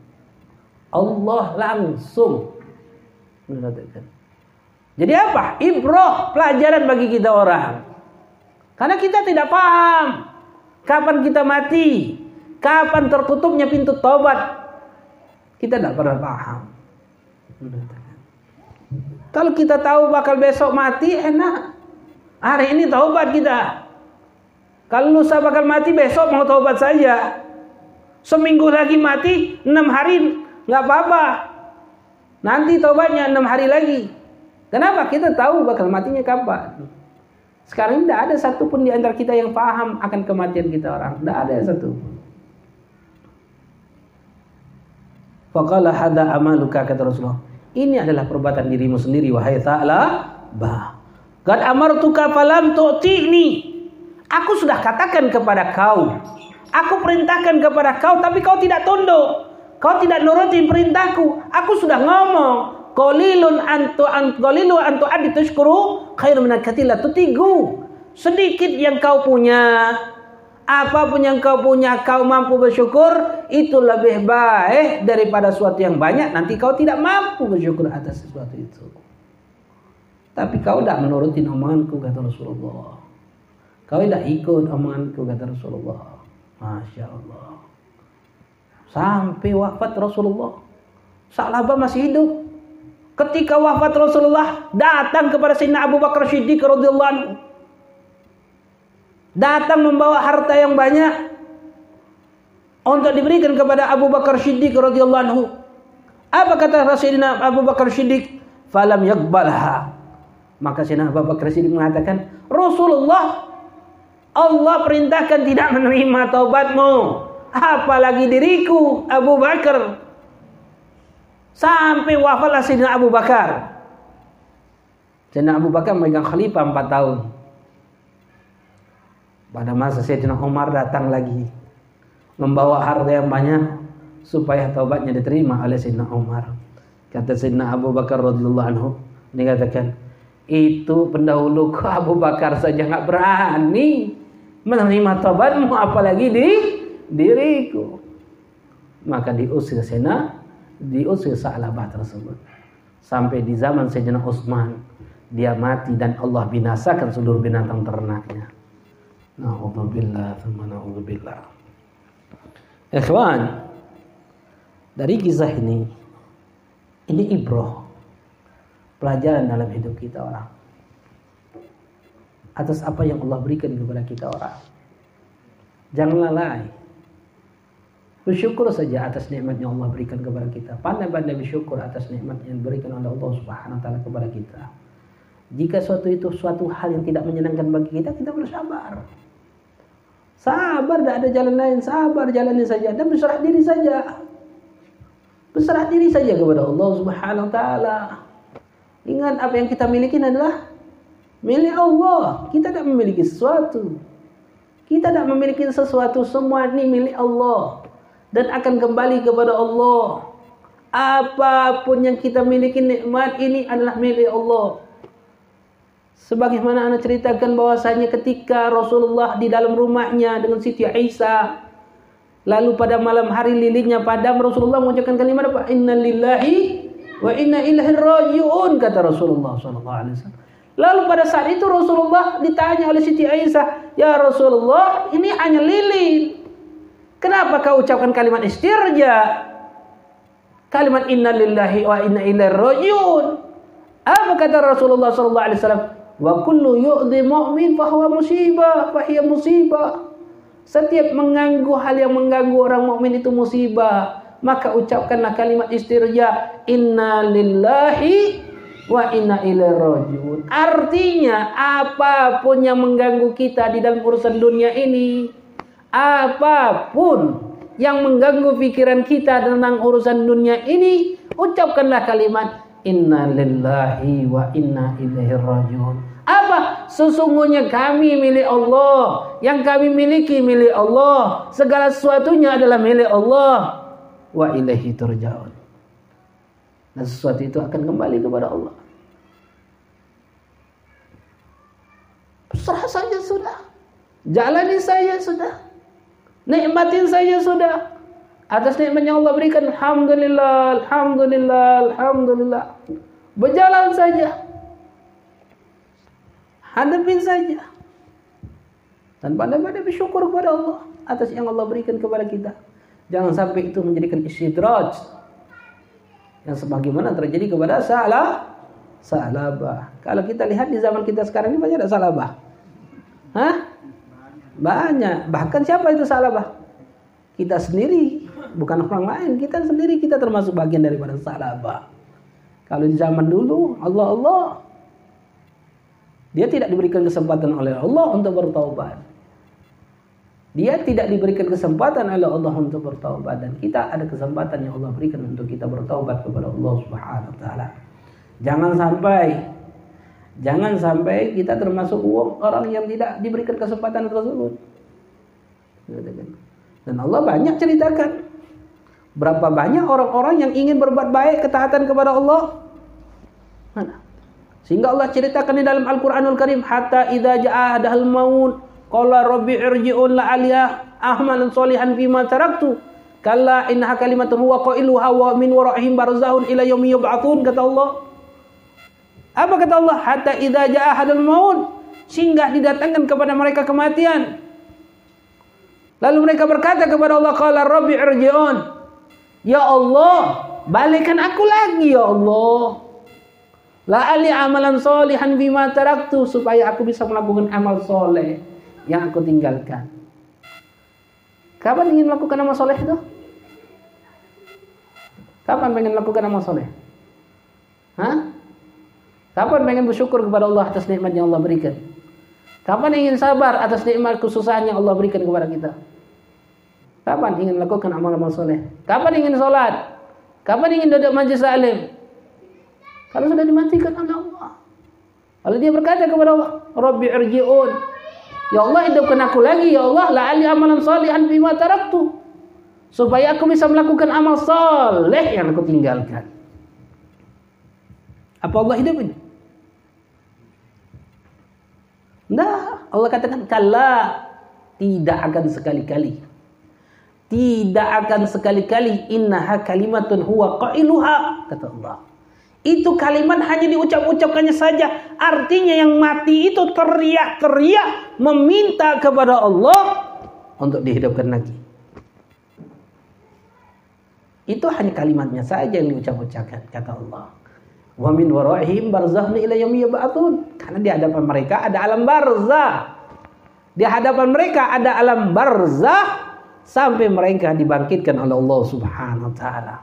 Allah langsung menetapkan. Jadi apa? Ibroh, pelajaran bagi kita orang. Karena kita tidak paham kapan kita mati, kapan tertutupnya pintu taubat. Kita tidak pernah paham. Kalau kita tahu bakal besok mati, enak. Hari ini taubat kita. Kalau lusa bakal mati, besok mau taubat saja. Seminggu lagi mati, enam hari nggak apa-apa. Nanti taubatnya enam hari lagi. Kenapa? Kita tahu bakal matinya kapan. Sekarang tidak ada satupun di antara kita yang paham akan kematian kita orang. Tidak ada satu. Faqala hada amaluka kata Rasulullah. Ini adalah perbuatan dirimu sendiri wahai ta'ala bah. Qad amartuka falam tu'tini. Aku sudah katakan kepada kau. Aku perintahkan kepada kau tapi kau tidak tunduk. Kau tidak nurutin perintahku. Aku sudah ngomong. Qalilun antu an qalilu antu adi tashkuru khairu min tutigu. Sedikit yang kau punya, apa pun yang kau punya kau mampu bersyukur itu lebih baik daripada sesuatu yang banyak nanti kau tidak mampu bersyukur atas sesuatu itu. Tapi kau tidak menuruti omonganku kata Rasulullah. Kau tidak ikut omonganku kata Rasulullah. Masya Allah. Sampai wafat Rasulullah. Sahabat masih hidup. Ketika wafat Rasulullah datang kepada Sayyidina Abu Bakar Siddiq radhiyallahu anhu. Datang membawa harta yang banyak untuk diberikan kepada Abu Bakar Siddiq radhiyallahu anhu. Apa kata Sayyidina Abu Bakar Siddiq? Falam yakbalha. Maka Sayyidina Abu Bakar Siddiq mengatakan, Rasulullah Allah perintahkan tidak menerima taubatmu. Apalagi diriku Abu Bakar Sampai wafatlah Sayyidina Abu Bakar. Sayyidina Abu Bakar memegang khalifah 4 tahun. Pada masa Sayyidina Umar datang lagi. Membawa harta yang banyak supaya taubatnya diterima oleh Sayyidina Umar. Kata Sayyidina Abu Bakar radhiyallahu anhu, dia katakan, itu pendahulu Abu Bakar saja nggak berani menerima taubatmu apalagi di diriku. Maka diusir Sayyidina diusir Sa'labah tersebut. Sampai di zaman Sayyidina Utsman dia mati dan Allah binasakan seluruh binatang ternaknya. Na'udzubillah, thumma na'udzubillah. Ikhwan, dari kisah ini ini ibroh pelajaran dalam hidup kita orang atas apa yang Allah berikan kepada kita orang. Jangan lalai Bersyukur saja atas nikmat yang Allah berikan kepada kita. Pandai-pandai bersyukur atas nikmat yang diberikan oleh Allah Subhanahu wa taala kepada kita. Jika suatu itu suatu hal yang tidak menyenangkan bagi kita, kita bersabar. Sabar, tidak ada jalan lain. Sabar, jalani saja dan berserah diri saja. Berserah diri saja kepada Allah Subhanahu wa taala. Ingat apa yang kita miliki adalah milik Allah. Kita tidak memiliki sesuatu. Kita tidak memiliki sesuatu, semua ini milik Allah dan akan kembali kepada Allah. Apa pun yang kita miliki nikmat ini adalah milik Allah. Sebagaimana anda ceritakan bahwasanya ketika Rasulullah di dalam rumahnya dengan Siti Aisyah lalu pada malam hari lilinnya padam Rasulullah mengucapkan kalimat apa? Inna lillahi wa inna ilaihi rajiun kata Rasulullah sallallahu alaihi wasallam. Lalu pada saat itu Rasulullah ditanya oleh Siti Aisyah, "Ya Rasulullah, ini hanya lilin. Kenapa kau ucapkan kalimat istirja? Kalimat inna lillahi wa inna ilaihi rajiun. Apa kata Rasulullah sallallahu alaihi wasallam? Wa kullu yu'dhi mu'min fahuwa musibah, fahiya musibah. Setiap mengganggu hal yang mengganggu orang mukmin itu musibah. Maka ucapkanlah kalimat istirja, inna lillahi wa inna ilaihi rajiun. Artinya apa pun yang mengganggu kita di dalam urusan dunia ini, apa pun yang mengganggu pikiran kita tentang urusan dunia ini, ucapkanlah kalimat inna lillahi wa inna ilaihi rajiun. Apa? sesungguhnya kami milik Allah. Yang kami miliki milik Allah. Segala sesuatunya adalah milik Allah. Wa ilaihi turja'un. Dan sesuatu itu akan kembali kepada Allah. Serah saja sudah. Jalani saja sudah. Nikmatin saja sudah. Atas nikmat yang Allah berikan, Alhamdulillah, Alhamdulillah, Alhamdulillah. Berjalan saja. Hadapin saja. Dan pandai-pandai bersyukur kepada Allah atas yang Allah berikan kepada kita. Jangan sampai itu menjadikan istidraj. Yang sebagaimana terjadi kepada salah salabah. Kalau kita lihat di zaman kita sekarang ini banyak ada salabah. Hah? Banyak. Bahkan siapa itu salabah? Kita sendiri, bukan orang lain. Kita sendiri kita termasuk bagian daripada salabah. Kalau di zaman dulu Allah Allah dia tidak diberikan kesempatan oleh Allah untuk bertaubat. Dia tidak diberikan kesempatan oleh Allah untuk bertaubat dan kita ada kesempatan yang Allah berikan untuk kita bertaubat kepada Allah Subhanahu wa taala. Jangan sampai jangan sampai kita termasuk orang yang tidak diberikan kesempatan tersebut. Dan Allah banyak ceritakan berapa banyak orang-orang yang ingin berbuat baik ketaatan kepada Allah. Sehingga Allah ceritakan di dalam Al-Qur'anul Karim hatta idza jaa adahal maut qala rabbi irji'un la'aliya ahmalan solihan fima taraktu kalla innaha kalimatun huwa qailuha wa min warahim barzahun ila kata Allah apa kata Allah hatta idza jaa hadal maut sehingga didatangkan kepada mereka kematian lalu mereka berkata kepada Allah qala rabbi irji'un ya Allah balikan aku lagi ya Allah La ali amalan solihan bima taraktu supaya aku bisa melakukan amal soleh yang aku tinggalkan. Kapan ingin melakukan amal soleh itu? Kapan pengen melakukan amal soleh? Hah? Kapan pengen bersyukur kepada Allah atas nikmat yang Allah berikan? Kapan ingin sabar atas nikmat kesusahan yang Allah berikan kepada kita? Kapan ingin melakukan amal-amal soleh? Kapan ingin sholat? Kapan ingin duduk majlis alim? Kalau sudah dimatikan oleh Allah. Lalu dia berkata kepada Allah, Rabbi irji'un. Ya Allah hidupkan aku lagi ya Allah la'ali amalan salihan bima taraktu. Supaya aku bisa melakukan amal saleh yang aku tinggalkan. Apa Allah hidupin? Nah, Allah katakan kalla tidak akan sekali-kali. Tidak akan sekali-kali innaha kalimatun huwa qailuha kata Allah. Itu kalimat hanya diucap-ucapkannya saja. Artinya yang mati itu teriak-teriak meminta kepada Allah untuk dihidupkan lagi. Itu hanya kalimatnya saja yang diucap-ucapkan kata Allah. Wa min waraihim barzakhun ila yaumi yub'atsun. Karena di hadapan mereka ada alam barzah. Di hadapan mereka ada alam barzah sampai mereka dibangkitkan oleh Allah Subhanahu wa taala.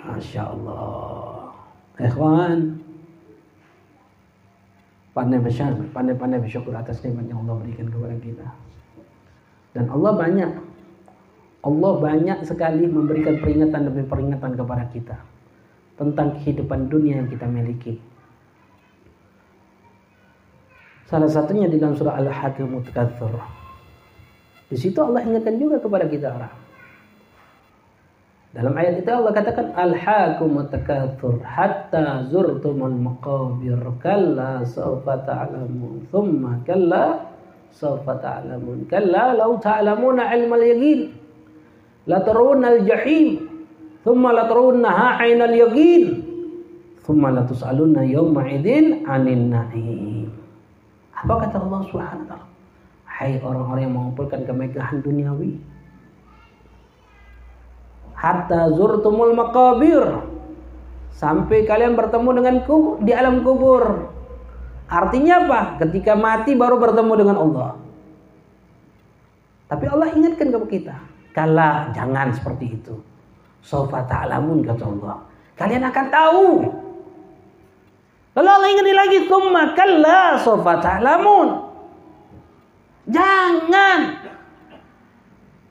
Masya Allah. Ikhwan. Pandai bersyukur, pandai-pandai bersyukur atas nikmat yang Allah berikan kepada kita. Dan Allah banyak, Allah banyak sekali memberikan peringatan demi peringatan kepada kita tentang kehidupan dunia yang kita miliki. Salah satunya di dalam surah Al-Hakim Mutakatsir. Di situ Allah ingatkan juga kepada kita orang. Dalam ayat itu Allah katakan alhaakum takatsur hatta zurtumul maqabir kalla sawfa ta'lamun thumma kalla sawfa ta'lamun kalla law ta'lamuna ilmal yaqin la tarawunna al-jahim thumma la tarawunnaha 'ainal yaqin thumma la tus'aluna yawma idzin 'anil na'im. Apa kata Allah Subhanahu hai orang-orang yang mengumpulkan kemegahan duniawi. Hatta zurtumul makabir sampai kalian bertemu dengan ku di alam kubur. Artinya apa? Ketika mati baru bertemu dengan Allah. Tapi Allah ingatkan kepada kita kala jangan seperti itu sofa ta'lamun kata Allah kalian akan tahu lalu Allah ingatkan lagi thumma kalla sofa ta'lamun jangan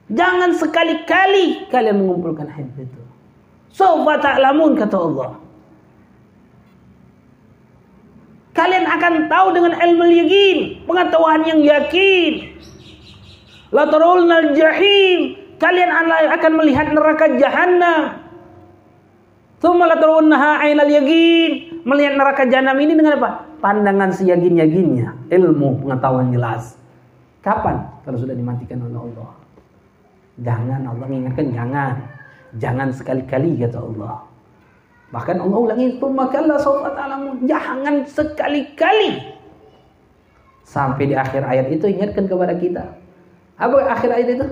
Jangan sekali-kali kalian mengumpulkan hadis itu. Sofa ta'lamun kata Allah. Kalian akan tahu dengan ilmu yakin, pengetahuan yang yakin. La jahim. Kalian akan melihat neraka jahanam. Tsumma ainal yakin. Melihat neraka jahanam ini dengan apa? Pandangan seyakin-yakinnya, ilmu, pengetahuan jelas. Kapan? Kalau sudah dimatikan oleh Allah. Jangan Allah mengingatkan jangan. Jangan sekali-kali kata Allah. Bahkan Allah ulangi itu makalla sawfa ta'lamun. Jangan sekali-kali. Sampai di akhir ayat itu ingatkan kepada kita. Apa akhir ayat itu?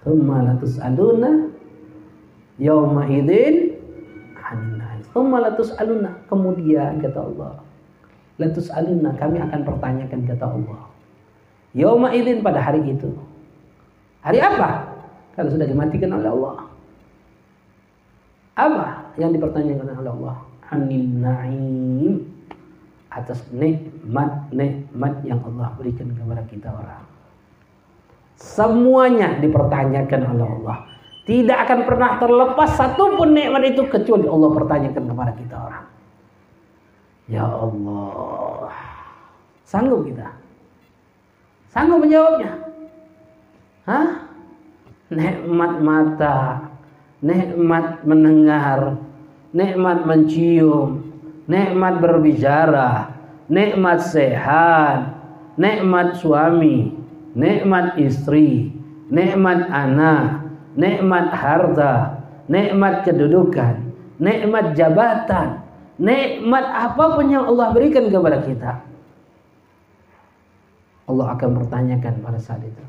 Thumma latus'aluna yawma idzin anin Thumma latus'aluna. Kemudian kata Allah. Latus'aluna kami akan pertanyakan kata Allah. Yawma idzin pada hari itu. Hari apa? Kalau sudah dimatikan oleh Allah. Apa yang dipertanyakan oleh Allah? Anil na'im atas nikmat-nikmat yang Allah berikan kepada kita orang. Semuanya dipertanyakan oleh Allah. Tidak akan pernah terlepas satu pun nikmat itu kecuali Allah pertanyakan kepada kita orang. Ya Allah. Sanggup kita? Sanggup menjawabnya? Hah? Nikmat mata, nikmat mendengar, nikmat mencium, nikmat berbicara, nikmat sehat, nikmat suami, nikmat istri, nikmat anak, nikmat harta, nikmat kedudukan, nikmat jabatan, nikmat apa pun yang Allah berikan kepada kita. Allah akan bertanyakan pada saat itu.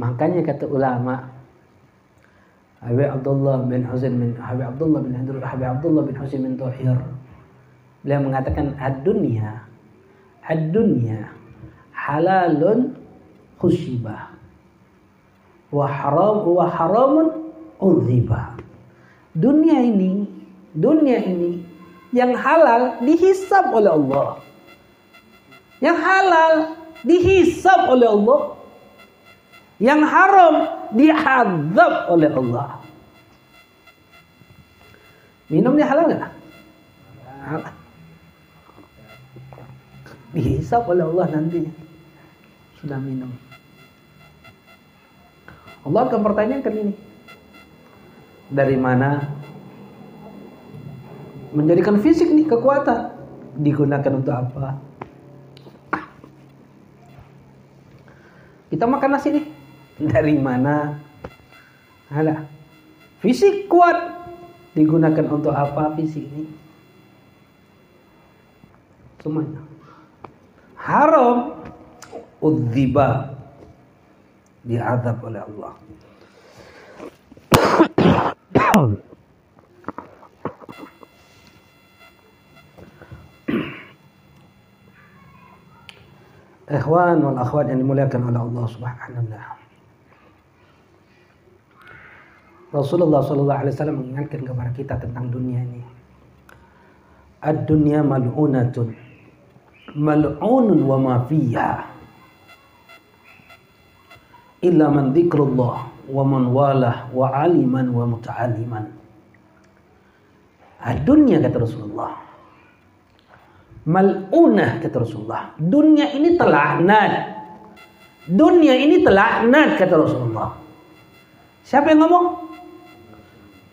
Makanya kata ulama Habib Abdullah bin Husain bin Habib Abdullah bin Habib Abdullah bin Husain bin Tuhir beliau mengatakan ad-dunya ad-dunya halalun khusyibah wa haram wa haramun udhiba dunia ini dunia ini yang halal dihisab oleh Allah yang halal dihisab oleh Allah yang haram dihadab oleh Allah. Minumnya halal nggak? Halal. Dihisap oleh Allah nanti. Sudah minum. Allah akan pertanyakan ini. Dari mana menjadikan fisik nih kekuatan digunakan untuk apa? Kita makan nasi nih dari mana? Ada. Fisik kuat digunakan untuk apa fisik ini? Semuanya. Haram udziba diadab oleh Allah. Ikhwan wal akhwat yang dimuliakan oleh Allah Subhanahu wa. Rasulullah Shallallahu Alaihi Wasallam mengingatkan kepada kita tentang dunia ini. Ad-dunya mal'unatun mal'unun wa ma fiha illa man dzikrullah wa man walah wa aliman wa muta'aliman. Ad-dunya kata Rasulullah. Mal'unah kata Rasulullah. Dunia ini telaknat. Dunia ini telaknat kata Rasulullah. Siapa yang ngomong?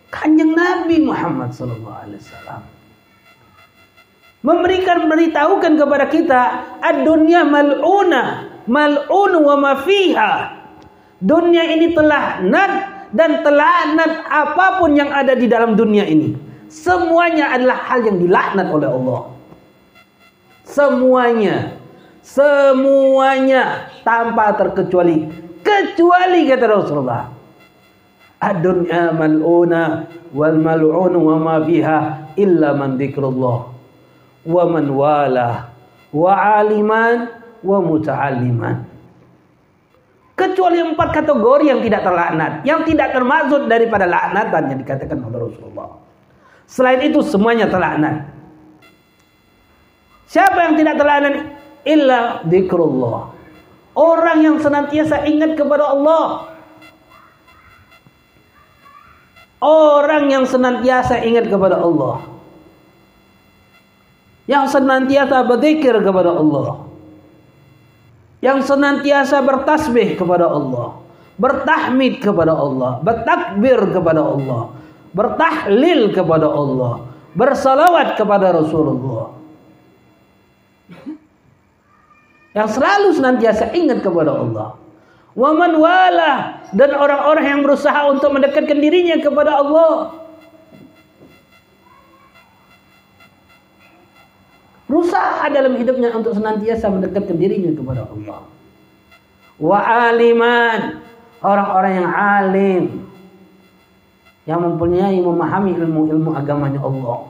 Kanjeng Nabi Muhammad sallallahu alaihi wasallam memberikan beritahukan kepada kita ad-dunya mal'una mal'un wa ma fiha. Dunia ini telah nat dan telah nat apa pun yang ada di dalam dunia ini. Semuanya adalah hal yang dilaknat oleh Allah. Semuanya. Semuanya tanpa terkecuali. Kecuali kata Rasulullah ad-dunya mal'una wal mal'un wa ma fiha illa man dzikrullah wa man wa aliman wa muta'alliman. Kecuali empat kategori yang tidak terlaknat yang tidak termaksud daripada laknatan yang dikatakan oleh Rasulullah. Selain itu semuanya terlaknat. Siapa yang tidak terlaknat? Illa dzikrullah. Orang yang senantiasa ingat kepada Allah. Orang yang senantiasa ingat kepada Allah. Yang senantiasa berzikir kepada Allah. Yang senantiasa bertasbih kepada Allah. Bertahmid kepada Allah. Bertakbir kepada Allah. Bertahlil kepada Allah. Bersalawat kepada Rasulullah. Yang selalu senantiasa ingat kepada Allah. Waman wala dan orang-orang yang berusaha untuk mendekatkan dirinya kepada Allah berusaha dalam hidupnya untuk senantiasa mendekatkan dirinya kepada Allah. Wa aliman, orang-orang yang alim yang mempunyai memahami ilmu-ilmu agamanya Allah.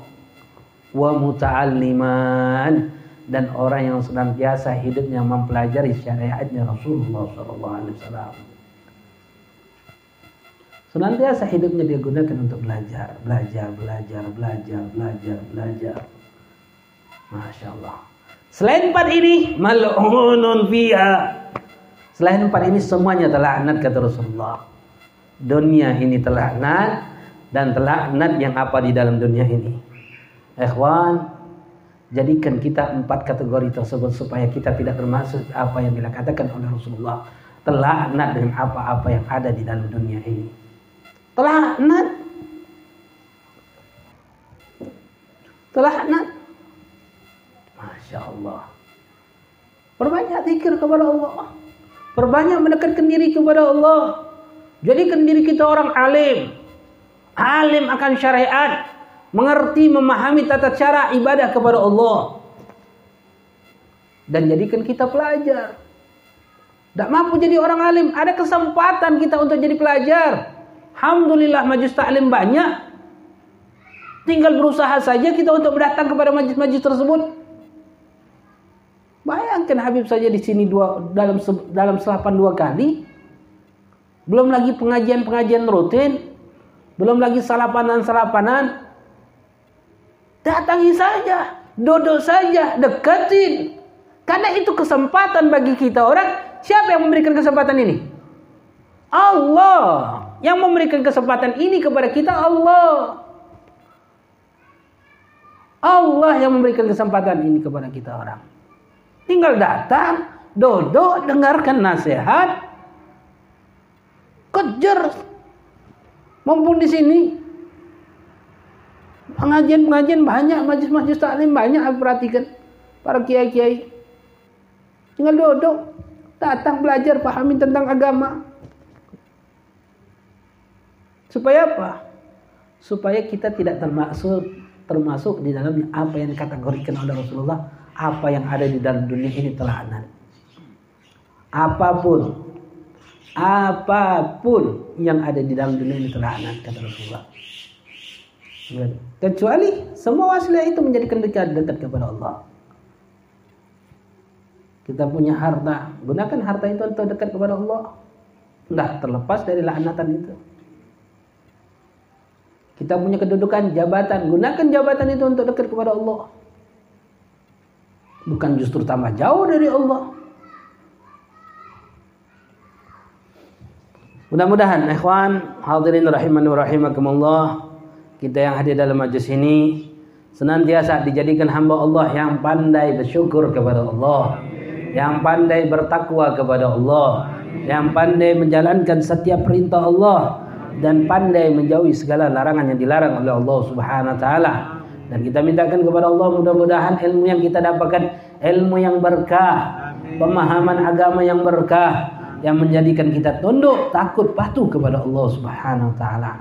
Wa muta'alliman dan orang yang senantiasa hidupnya mempelajari syariatnya Rasulullah sallallahu alaihi wasallam. Senantiasa hidupnya dia gunakan untuk belajar, belajar, belajar, belajar, belajar, belajar. Masya Allah. Selain empat ini, mal'unun fiha. Selain empat ini semuanya terlaknat kata Rasulullah. Dunia ini terlaknat dan terlaknat yang apa di dalam dunia ini. Ikhwan, jadikan kita empat kategori tersebut supaya kita tidak termasuk apa yang dikatakan oleh Rasulullah. Terlaknat dengan apa-apa yang ada di dalam dunia ini. Terlaknat. Terlaknat Masya Allah. Perbanyak zikir kepada Allah. Perbanyak mendekatkan diri kepada Allah. Jadikan diri kita orang alim. Alim akan syariat. Mengerti, memahami tata cara ibadah kepada Allah. Dan jadikan kita pelajar. Tidak mampu jadi orang alim. Ada kesempatan kita untuk jadi pelajar. Alhamdulillah majlis taklim banyak. Tinggal berusaha saja kita untuk datang kepada majlis-majlis tersebut. Bayangkan Habib saja di sini dua dalam dalam selapan dua kali. Belum lagi pengajian-pengajian rutin, belum lagi salapanan-salapanan. Datangi saja, duduk saja, deketin. Karena itu kesempatan bagi kita orang. Siapa yang memberikan kesempatan ini? Allah. Yang memberikan kesempatan ini kepada kita Allah. Allah yang memberikan kesempatan ini kepada kita orang. Tinggal datang, duduk, dengarkan nasihat, kejar. Mumpung di sini, pengajian-pengajian banyak, majlis-majlis taklim banyak, aku perhatikan para kiai-kiai. Tinggal duduk, datang belajar, pahami tentang agama. Supaya apa? Supaya kita tidak termasuk termasuk di dalamnya apa yang dikategorikan oleh Rasulullah apa yang ada di dalam dunia ini ada. Apa pun, apa pun yang ada di dalam dunia ini ada kata Rasulullah. Kecuali semua wasilah itu menjadikan dekat dekat kepada Allah. Kita punya harta, gunakan harta itu untuk dekat kepada Allah. Tidak terlepas dari laknatan itu. Kita punya kedudukan, jabatan, gunakan jabatan itu untuk dekat kepada Allah bukan justru tambah jauh dari Allah. Mudah-mudahan ikhwan hadirin rahimani rahimakumullah kita yang hadir dalam majlis ini senantiasa dijadikan hamba Allah yang pandai bersyukur kepada Allah, yang pandai bertakwa kepada Allah, yang pandai menjalankan setiap perintah Allah dan pandai menjauhi segala larangan yang dilarang oleh Allah Subhanahu wa taala. Dan kita mintakan kepada Allah mudah-mudahan ilmu yang kita dapatkan ilmu yang berkah, pemahaman agama yang berkah yang menjadikan kita tunduk, takut, patuh kepada Allah Subhanahu wa taala.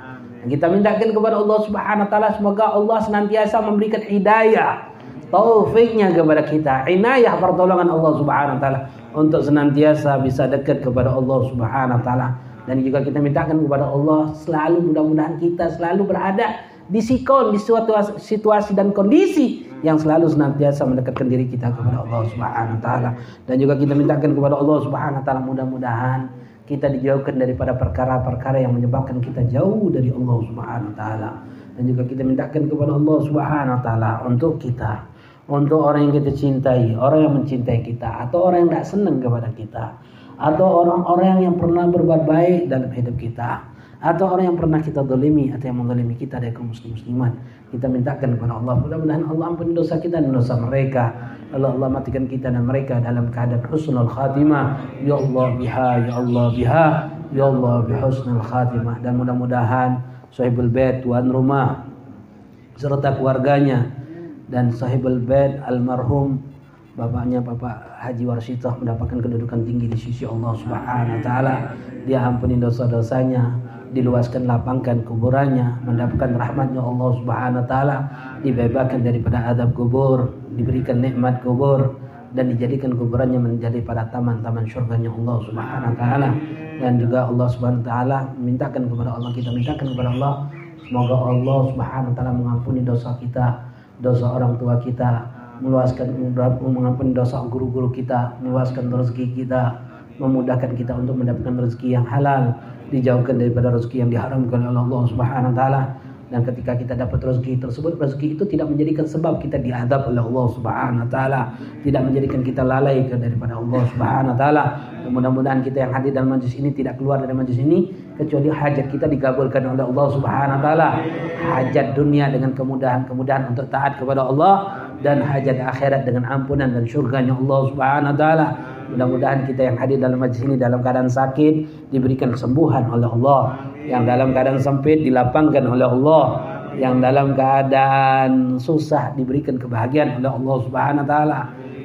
Kita mintakan kepada Allah Subhanahu wa taala semoga Allah senantiasa memberikan hidayah, taufiknya kepada kita, inayah pertolongan Allah Subhanahu wa taala untuk senantiasa bisa dekat kepada Allah Subhanahu wa taala. Dan juga kita mintakan kepada Allah selalu mudah-mudahan kita selalu berada di sikon di suatu situasi dan kondisi yang selalu senantiasa mendekatkan diri kita kepada Allah Subhanahu wa taala. Dan juga kita mintakan kepada Allah Subhanahu wa taala mudah-mudahan kita dijauhkan daripada perkara-perkara yang menyebabkan kita jauh dari Allah Subhanahu wa taala. Dan juga kita mintakan kepada Allah Subhanahu wa taala untuk kita untuk orang yang kita cintai, orang yang mencintai kita atau orang yang tidak senang kepada kita atau orang-orang yang pernah berbuat baik dalam hidup kita atau orang yang pernah kita dolimi atau yang mendolimi kita dari kaum muslim musliman kita mintakan kepada Allah. Mudah-mudahan Allah ampuni dosa kita dan dosa mereka. Allah Allah matikan kita dan mereka dalam keadaan husnul khatimah. Ya Allah biha ya Allah biha ya Allah bihusnul khatimah. Dan mudah-mudahan sahibul bait tuan rumah serta keluarganya dan sahibul bait almarhum bapaknya Bapak Haji Warsitoh mendapatkan kedudukan tinggi di sisi Allah Subhanahu wa taala. Dia ampuni dosa-dosanya, diluaskan lapangkan kuburannya, mendapatkan rahmatnya Allah Subhanahu wa taala, dibebaskan daripada adab kubur, diberikan nikmat kubur dan dijadikan kuburannya menjadi pada taman-taman surganya Allah Subhanahu wa taala. Dan juga Allah Subhanahu wa taala mintakan kepada Allah kita mintakan kepada Allah semoga Allah Subhanahu wa taala mengampuni dosa kita, dosa orang tua kita, meluaskan mengampuni dosa guru-guru kita, meluaskan rezeki kita, memudahkan kita untuk mendapatkan rezeki yang halal, dijauhkan daripada rezeki yang diharamkan oleh Allah Subhanahu wa taala. Dan ketika kita dapat rezeki tersebut, rezeki itu tidak menjadikan sebab kita diadab oleh Allah Subhanahu wa taala, tidak menjadikan kita lalai daripada Allah Subhanahu wa taala. Mudah-mudahan kita yang hadir dalam majlis ini tidak keluar dari majlis ini kecuali hajat kita dikabulkan oleh Allah Subhanahu wa taala. Hajat dunia dengan kemudahan-kemudahan untuk taat kepada Allah dan hajat akhirat dengan ampunan dan surganya Allah Subhanahu wa taala. Mudah-mudahan kita yang hadir dalam majlis ini dalam keadaan sakit diberikan kesembuhan oleh Allah, yang dalam keadaan sempit dilapangkan oleh Allah, yang dalam keadaan susah diberikan kebahagiaan oleh Allah Subhanahu wa taala.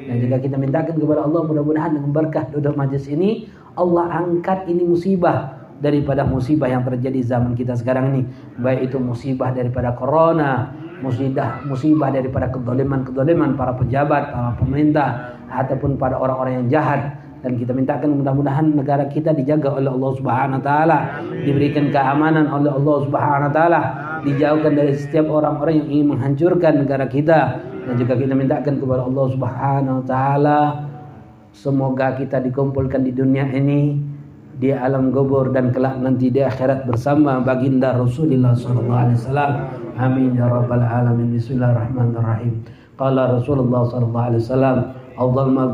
Dan jika kita mintakan kepada Allah mudah-mudahan dengan berkah duduk majlis ini Allah angkat ini musibah daripada musibah yang terjadi zaman kita sekarang ini. Baik itu musibah daripada corona musibah musibah daripada kedoliman-kedoliman para pejabat, para pemerintah ataupun pada orang-orang yang jahat. Dan kita mintakan mudah-mudahan negara kita dijaga oleh Allah Subhanahu wa taala, diberikan keamanan oleh Allah Subhanahu wa taala, dijauhkan dari setiap orang-orang yang ingin menghancurkan negara kita. Dan juga kita mintakan kepada Allah Subhanahu wa taala semoga kita dikumpulkan di dunia ini di alam kubur dan kelak nanti di akhirat bersama baginda Rasulullah sallallahu alaihi wasallam. Amin ya rabbal alamin. Bismillahirrahmanirrahim. Qala Rasulullah sallallahu alaihi wasallam, "Afdal ma